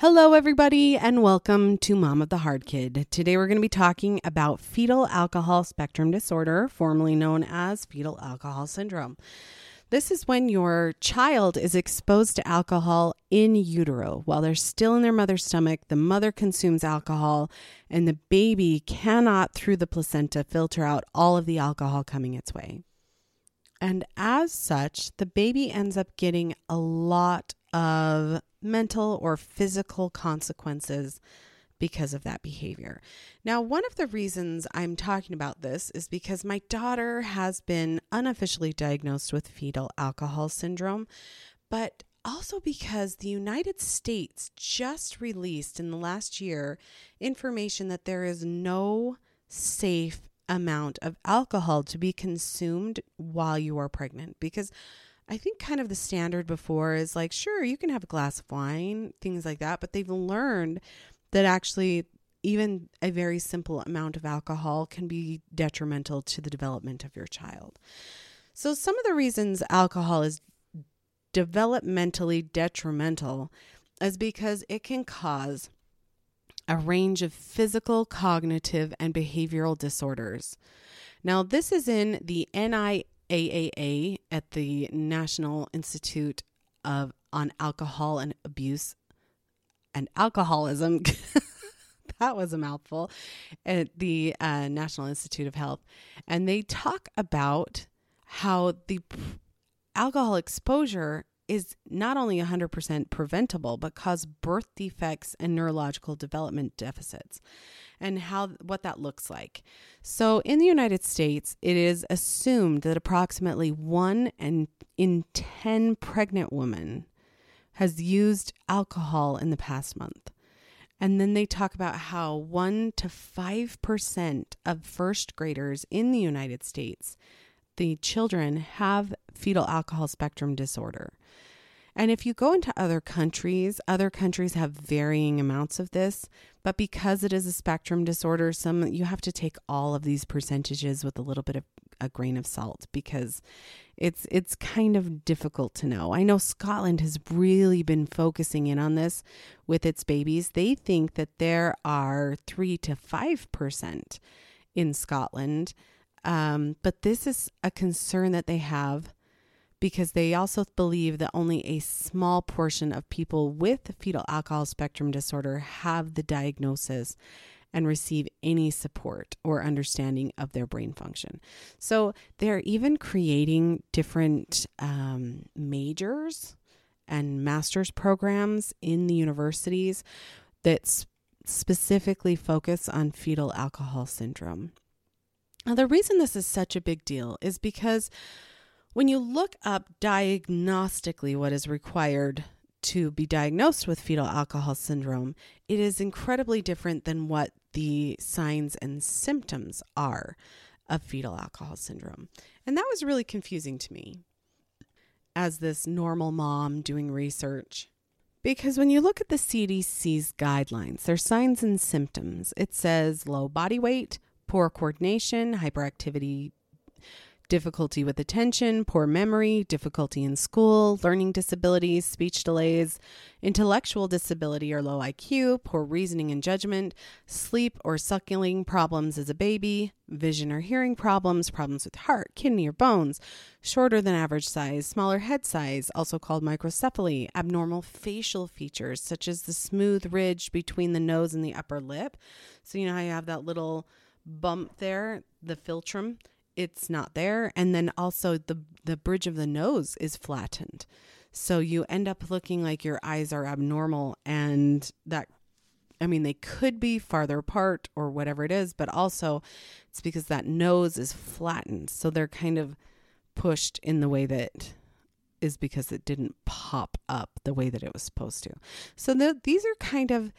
Hello, everybody, and welcome to Mom of the Hard Kid. Today, we're going to be talking about fetal alcohol spectrum disorder, formerly known as fetal alcohol syndrome. This is when your child is exposed to alcohol in utero while they're still in their mother's stomach. The mother consumes alcohol, and the baby cannot, through the placenta, filter out all of the alcohol coming its way. And as such, the baby ends up getting a lot of mental or physical consequences because of that behavior. Now, one of the reasons I'm talking about this is because my daughter has been unofficially diagnosed with fetal alcohol syndrome, but also because the United States just released in the last year information that there is no safe amount of alcohol to be consumed while you are pregnant because I think kind of the standard before is like, sure, you can have a glass of wine, things like that, but they've learned that actually even a very simple amount of alcohol can be detrimental to the development of your child. So, some of the reasons alcohol is developmentally detrimental is because it can cause a range of physical, cognitive, and behavioral disorders. Now, this is in the NIAAA at the National Institute of on Alcohol and Abuse and Alcoholism. that was a mouthful at the uh, National Institute of Health. And they talk about how the alcohol exposure is not only 100% preventable but cause birth defects and neurological development deficits and how what that looks like. So in the United States it is assumed that approximately 1 and in 10 pregnant women has used alcohol in the past month. And then they talk about how 1 to 5% of first graders in the United States, the children have fetal alcohol spectrum disorder. And if you go into other countries, other countries have varying amounts of this, but because it is a spectrum disorder, some you have to take all of these percentages with a little bit of a grain of salt because it's it's kind of difficult to know. I know Scotland has really been focusing in on this with its babies. They think that there are 3 to 5% in Scotland. Um, but this is a concern that they have because they also believe that only a small portion of people with fetal alcohol spectrum disorder have the diagnosis and receive any support or understanding of their brain function. So they're even creating different um, majors and master's programs in the universities that specifically focus on fetal alcohol syndrome. Now, the reason this is such a big deal is because when you look up diagnostically what is required to be diagnosed with fetal alcohol syndrome, it is incredibly different than what the signs and symptoms are of fetal alcohol syndrome. And that was really confusing to me as this normal mom doing research. Because when you look at the CDC's guidelines, their signs and symptoms, it says low body weight, poor coordination, hyperactivity difficulty with attention, poor memory, difficulty in school, learning disabilities, speech delays, intellectual disability or low IQ, poor reasoning and judgment, sleep or suckling problems as a baby, vision or hearing problems, problems with heart, kidney, or bones, shorter than average size, smaller head size, also called microcephaly, abnormal facial features such as the smooth ridge between the nose and the upper lip. So, you know how you have that little bump there, the philtrum it's not there. And then also the the bridge of the nose is flattened. So you end up looking like your eyes are abnormal and that I mean they could be farther apart or whatever it is but also it's because that nose is flattened. So they're kind of pushed in the way that is because it didn't pop up the way that it was supposed to. So the, these are kind of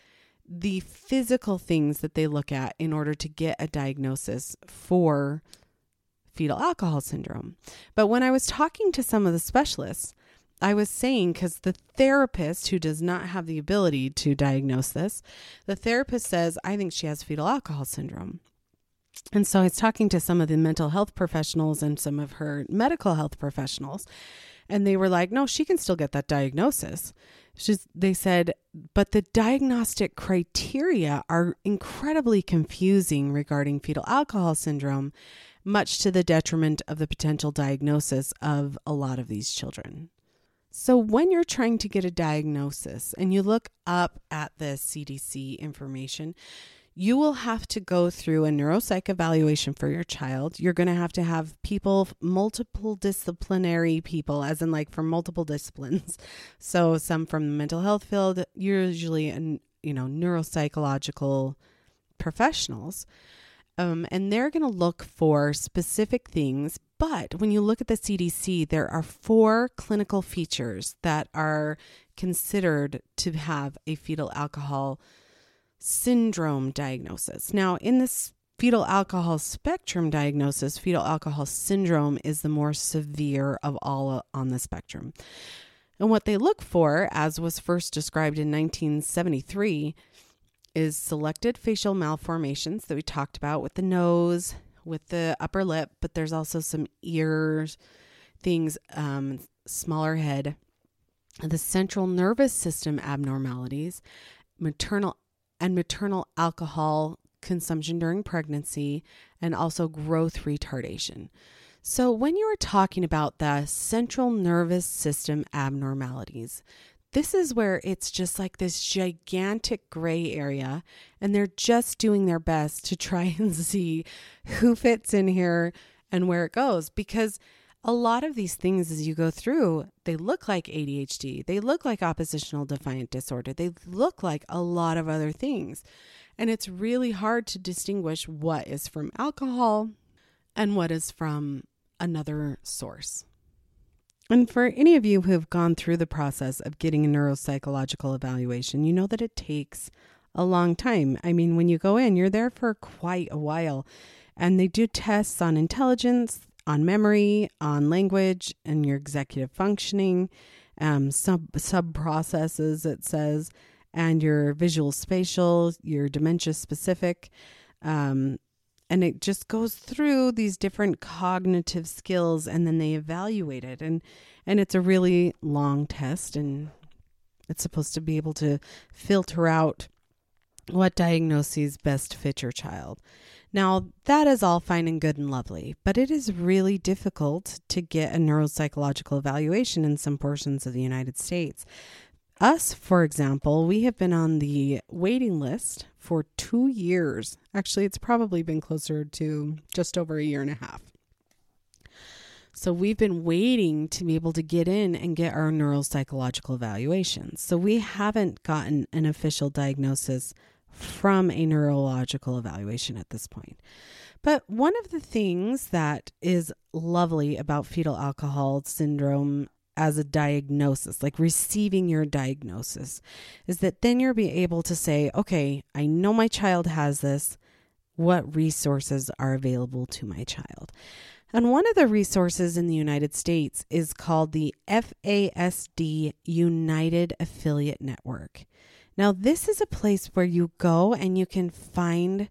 the physical things that they look at in order to get a diagnosis for fetal alcohol syndrome. But when I was talking to some of the specialists, I was saying because the therapist who does not have the ability to diagnose this, the therapist says, I think she has fetal alcohol syndrome. And so I was talking to some of the mental health professionals and some of her medical health professionals. And they were like, no, she can still get that diagnosis. She's, they said, but the diagnostic criteria are incredibly confusing regarding fetal alcohol syndrome, much to the detriment of the potential diagnosis of a lot of these children. So, when you're trying to get a diagnosis and you look up at the CDC information, you will have to go through a neuropsych evaluation for your child. You're going to have to have people, multiple disciplinary people, as in like from multiple disciplines. So some from the mental health field, usually, and you know, neuropsychological professionals. Um, and they're going to look for specific things. But when you look at the CDC, there are four clinical features that are considered to have a fetal alcohol syndrome diagnosis. Now, in this fetal alcohol spectrum diagnosis, fetal alcohol syndrome is the more severe of all on the spectrum. And what they look for, as was first described in 1973, is selected facial malformations that we talked about with the nose, with the upper lip, but there's also some ears, things, um, smaller head, the central nervous system abnormalities, maternal and maternal alcohol consumption during pregnancy, and also growth retardation. So, when you are talking about the central nervous system abnormalities, this is where it's just like this gigantic gray area, and they're just doing their best to try and see who fits in here and where it goes because a lot of these things as you go through, they look like ADHD, they look like oppositional defiant disorder, they look like a lot of other things. And it's really hard to distinguish what is from alcohol and what is from another source. And for any of you who have gone through the process of getting a neuropsychological evaluation, you know that it takes a long time. I mean, when you go in, you're there for quite a while. And they do tests on intelligence, on memory, on language, and your executive functioning, um, sub sub processes. It says, and your visual spatial, your dementia specific, um, and it just goes through these different cognitive skills, and then they evaluate it, and and it's a really long test, and it's supposed to be able to filter out what diagnoses best fit your child. Now, that is all fine and good and lovely, but it is really difficult to get a neuropsychological evaluation in some portions of the United States. Us, for example, we have been on the waiting list for two years. Actually, it's probably been closer to just over a year and a half. So we've been waiting to be able to get in and get our neuropsychological evaluations. So we haven't gotten an official diagnosis from a neurological evaluation at this point. But one of the things that is lovely about fetal alcohol syndrome as a diagnosis, like receiving your diagnosis, is that then you'll be able to say, okay, I know my child has this. What resources are available to my child? And one of the resources in the United States is called the FASD United Affiliate Network. Now, this is a place where you go and you can find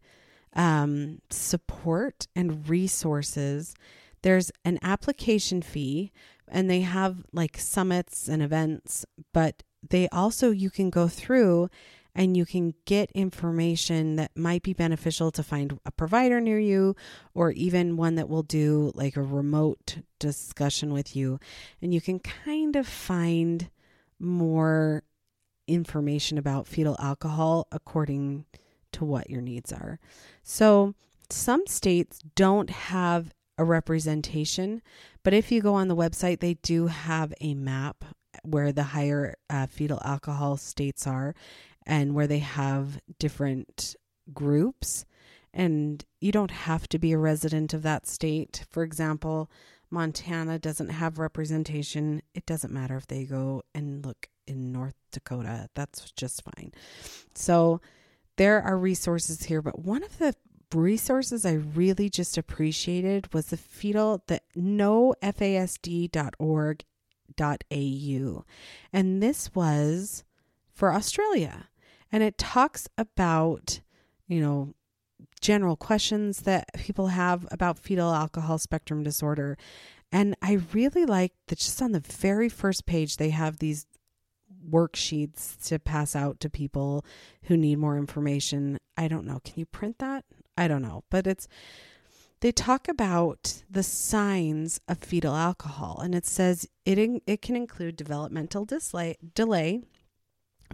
um, support and resources. There's an application fee, and they have like summits and events, but they also, you can go through and you can get information that might be beneficial to find a provider near you or even one that will do like a remote discussion with you. And you can kind of find more information about fetal alcohol according to what your needs are. So, some states don't have a representation, but if you go on the website, they do have a map where the higher uh, fetal alcohol states are and where they have different groups. And you don't have to be a resident of that state. For example, Montana doesn't have representation. It doesn't matter if they go and look in North Dakota. That's just fine. So there are resources here, but one of the resources I really just appreciated was the fetal the nofasd.org.au. And this was for Australia. And it talks about, you know, general questions that people have about fetal alcohol spectrum disorder And I really like that just on the very first page, they have these worksheets to pass out to people who need more information. I don't know. Can you print that? I don't know. But it's, they talk about the signs of fetal alcohol and it says it, it can include developmental delay, delay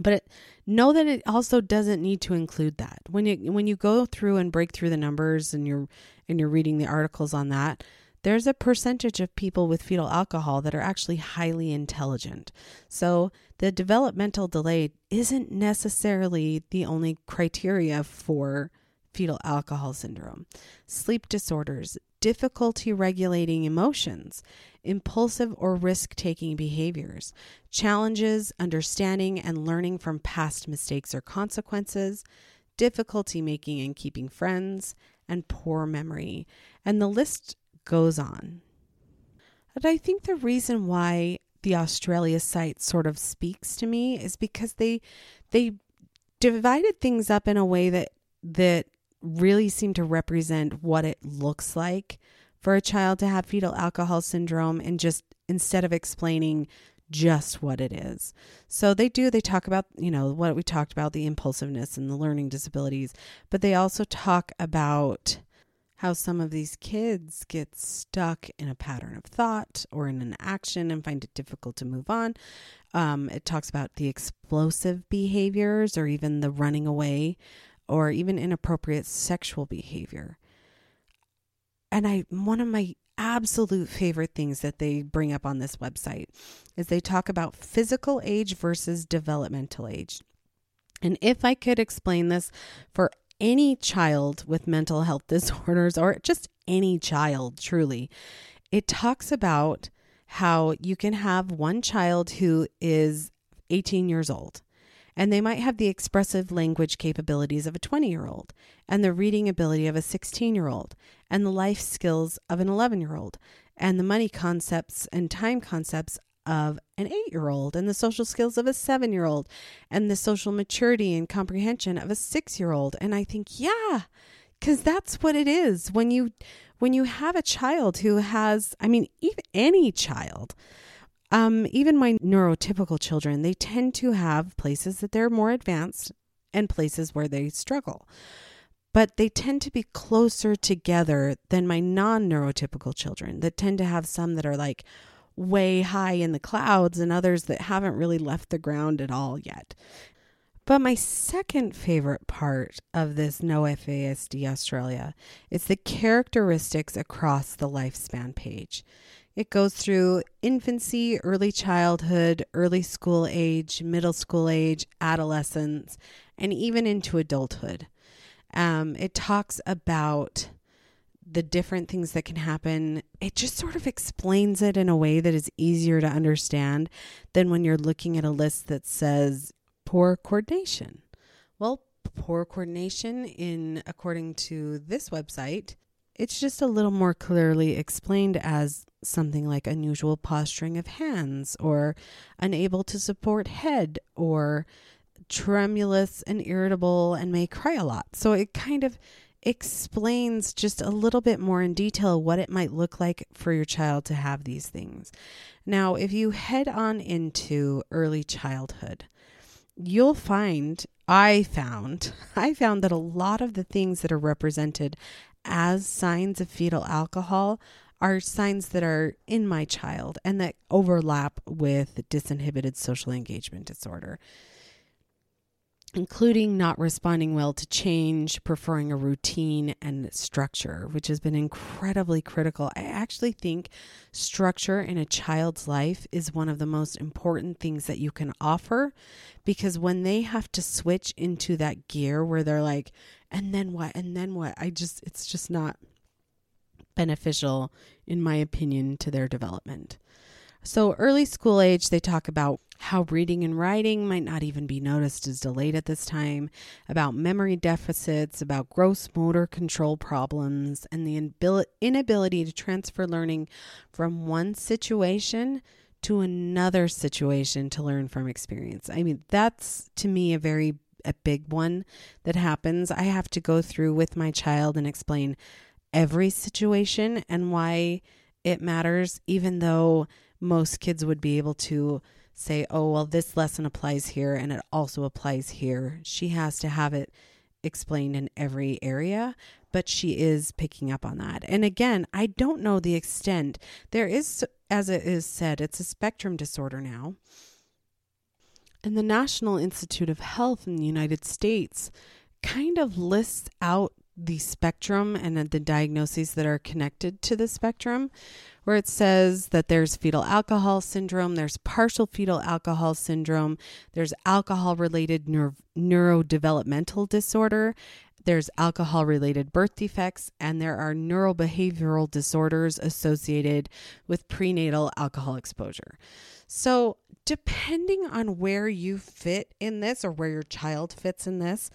but it, know that it also doesn't need to include that when you when you go through and break through the numbers and you're and you're reading the articles on that there's a percentage of people with fetal alcohol that are actually highly intelligent so the developmental delay isn't necessarily the only criteria for fetal alcohol syndrome sleep disorders difficulty regulating emotions, impulsive or risk taking behaviors, challenges understanding and learning from past mistakes or consequences, difficulty making and keeping friends, and poor memory. And the list goes on. But I think the reason why the Australia site sort of speaks to me is because they they divided things up in a way that that really seem to represent what it looks like for a child to have fetal alcohol syndrome and just instead of explaining just what it is. So they do, they talk about, you know, what we talked about the impulsiveness and the learning disabilities, but they also talk about how some of these kids get stuck in a pattern of thought or in an action and find it difficult to move on. Um, it talks about the explosive behaviors or even the running away or even inappropriate sexual behavior. And I one of my absolute favorite things that they bring up on this website is they talk about physical age versus developmental age. And if I could explain this for any child with mental health disorders or just any child truly, it talks about how you can have one child who is 18 years old and they might have the expressive language capabilities of a 20 year old, and the reading ability of a 16 year old, and the life skills of an 11 year old, and the money concepts and time concepts of an eight year old, and the social skills of a seven year old, and the social maturity and comprehension of a six year old. And I think, yeah, because that's what it is when you when you have a child who has i mean even any child um, even my neurotypical children, they tend to have places that they're more advanced and places where they struggle. But they tend to be closer together than my non neurotypical children that tend to have some that are like way high in the clouds and others that haven't really left the ground at all yet. But my second favorite part of this No FASD Australia is the characteristics across the lifespan page. It goes through infancy, early childhood, early school age, middle school age, adolescence, and even into adulthood. Um, it talks about the different things that can happen. It just sort of explains it in a way that is easier to understand than when you're looking at a list that says poor coordination. Well, poor coordination in according to this website it's just a little more clearly explained as something like unusual posturing of hands or unable to support head or tremulous and irritable and may cry a lot. So it kind of explains just a little bit more in detail what it might look like for your child to have these things. Now, if you head on into early childhood, you'll find I found I found that a lot of the things that are represented as signs of fetal alcohol are signs that are in my child and that overlap with disinhibited social engagement disorder including not responding well to change, preferring a routine and structure, which has been incredibly critical. I actually think structure in a child's life is one of the most important things that you can offer because when they have to switch into that gear where they're like, and then what, and then what, I just, it's just not beneficial, in my opinion, to their development. So, early school age, they talk about how reading and writing might not even be noticed as delayed at this time, about memory deficits, about gross motor control problems, and the inability to transfer learning from one situation to another situation to learn from experience. I mean, that's to me a very a big one that happens. I have to go through with my child and explain every situation and why it matters, even though most kids would be able to say, oh, well, this lesson applies here and it also applies here. She has to have it explained in every area, but she is picking up on that. And again, I don't know the extent. There is, as it is said, it's a spectrum disorder now. And the National Institute of Health in the United States kind of lists out the spectrum and the diagnoses that are connected to the spectrum, where it says that there's fetal alcohol syndrome, there's partial fetal alcohol syndrome, there's alcohol related neuro- neurodevelopmental disorder, there's alcohol related birth defects, and there are neurobehavioral disorders associated with prenatal alcohol exposure. So, depending on where you fit in this or where your child fits in this,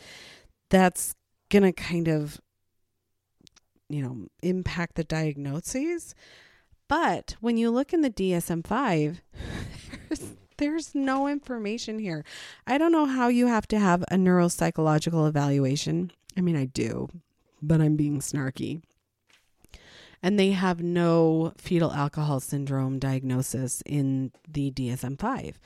that's going to kind of, you know, impact the diagnoses. But when you look in the DSM 5, there's, there's no information here. I don't know how you have to have a neuropsychological evaluation. I mean, I do, but I'm being snarky and they have no fetal alcohol syndrome diagnosis in the DSM 5.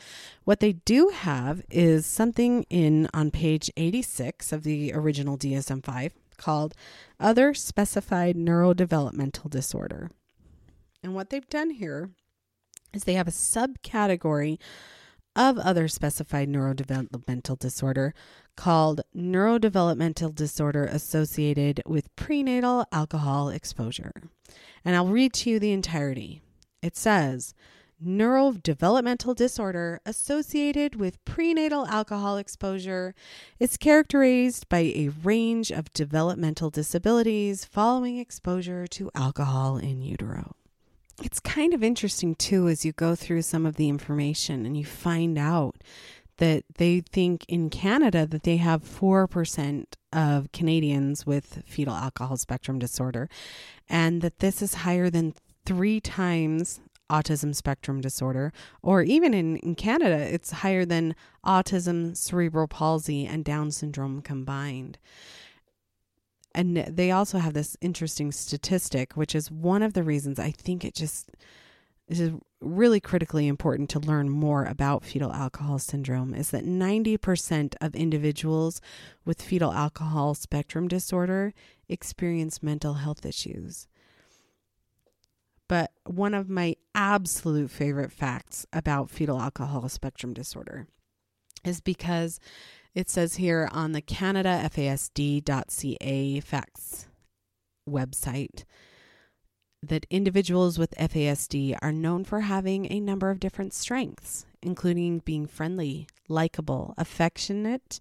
What they do have is something in on page 86 of the original DSM 5 called Other Specified Neurodevelopmental Disorder. And what they've done here is they have a subcategory of other specified neurodevelopmental disorder called neurodevelopmental disorder associated with prenatal alcohol exposure. And I'll read to you the entirety. It says, neurodevelopmental disorder associated with prenatal alcohol exposure is characterized by a range of developmental disabilities following exposure to alcohol in utero. It's kind of interesting too as you go through some of the information and you find out that they think in Canada that they have 4% of Canadians with fetal alcohol spectrum disorder and that this is higher than 3 times autism spectrum disorder or even in, in Canada it's higher than autism, cerebral palsy and down syndrome combined. And they also have this interesting statistic which is one of the reasons I think it just is really critically important to learn more about fetal alcohol syndrome is that 90% of individuals with fetal alcohol spectrum disorder experience mental health issues. But one of my absolute favorite facts about fetal alcohol spectrum disorder is because it says here on the canadafasd.ca facts website that individuals with FASD are known for having a number of different strengths, including being friendly, likable, affectionate,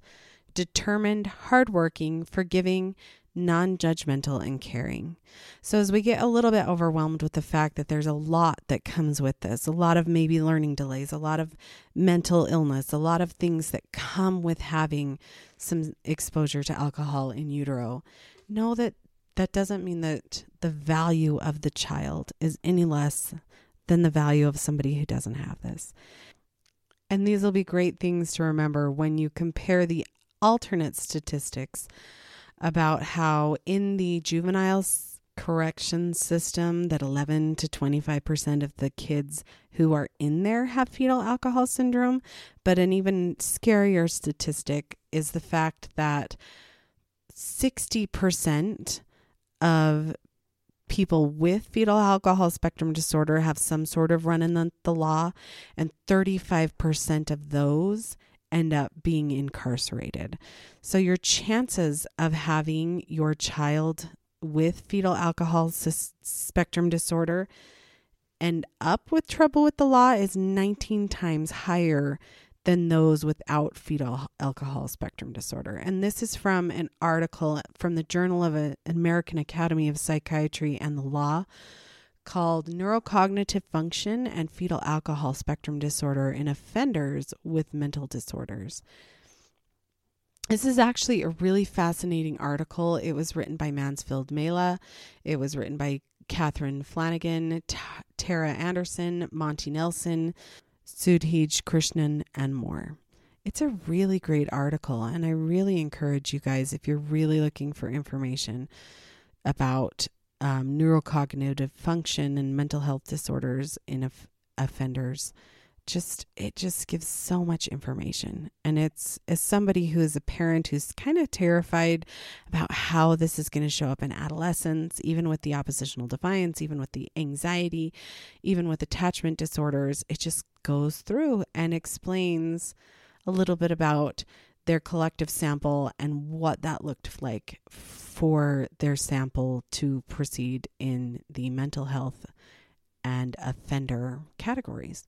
determined, hardworking, forgiving, non judgmental, and caring. So, as we get a little bit overwhelmed with the fact that there's a lot that comes with this, a lot of maybe learning delays, a lot of mental illness, a lot of things that come with having some exposure to alcohol in utero, know that that doesn't mean that the value of the child is any less than the value of somebody who doesn't have this. And these will be great things to remember when you compare the alternate statistics about how in the juvenile correction system that 11 to 25% of the kids who are in there have fetal alcohol syndrome, but an even scarier statistic is the fact that 60% of people with fetal alcohol spectrum disorder have some sort of run in the, the law, and 35% of those end up being incarcerated. So, your chances of having your child with fetal alcohol spectrum disorder end up with trouble with the law is 19 times higher than those without fetal alcohol spectrum disorder. And this is from an article from the Journal of American Academy of Psychiatry and the Law called Neurocognitive Function and Fetal Alcohol Spectrum Disorder in Offenders with Mental Disorders. This is actually a really fascinating article. It was written by Mansfield Mela. It was written by Catherine Flanagan, T- Tara Anderson, Monty Nelson, Sudhij Krishnan, and more. It's a really great article, and I really encourage you guys, if you're really looking for information about um, neurocognitive function and mental health disorders in of- offenders. Just it just gives so much information. And it's as somebody who is a parent who's kind of terrified about how this is going to show up in adolescence even with the oppositional defiance even with the anxiety even with attachment disorders it just goes through and explains a little bit about their collective sample and what that looked like for their sample to proceed in the mental health and offender categories.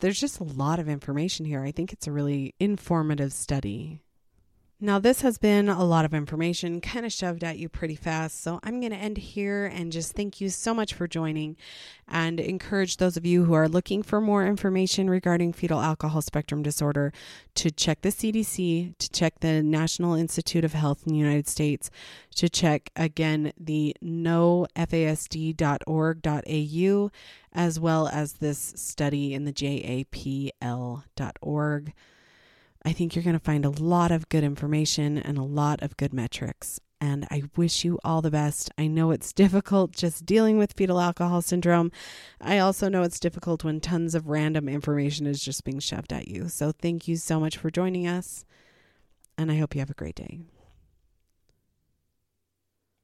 There's just a lot of information here. I think it's a really informative study. Now, this has been a lot of information kind of shoved at you pretty fast. So I'm going to end here and just thank you so much for joining and encourage those of you who are looking for more information regarding fetal alcohol spectrum disorder to check the CDC, to check the National Institute of Health in the United States, to check again the nofasd.org.au, as well as this study in the japl.org. I think you're going to find a lot of good information and a lot of good metrics. And I wish you all the best. I know it's difficult just dealing with fetal alcohol syndrome. I also know it's difficult when tons of random information is just being shoved at you. So thank you so much for joining us. And I hope you have a great day.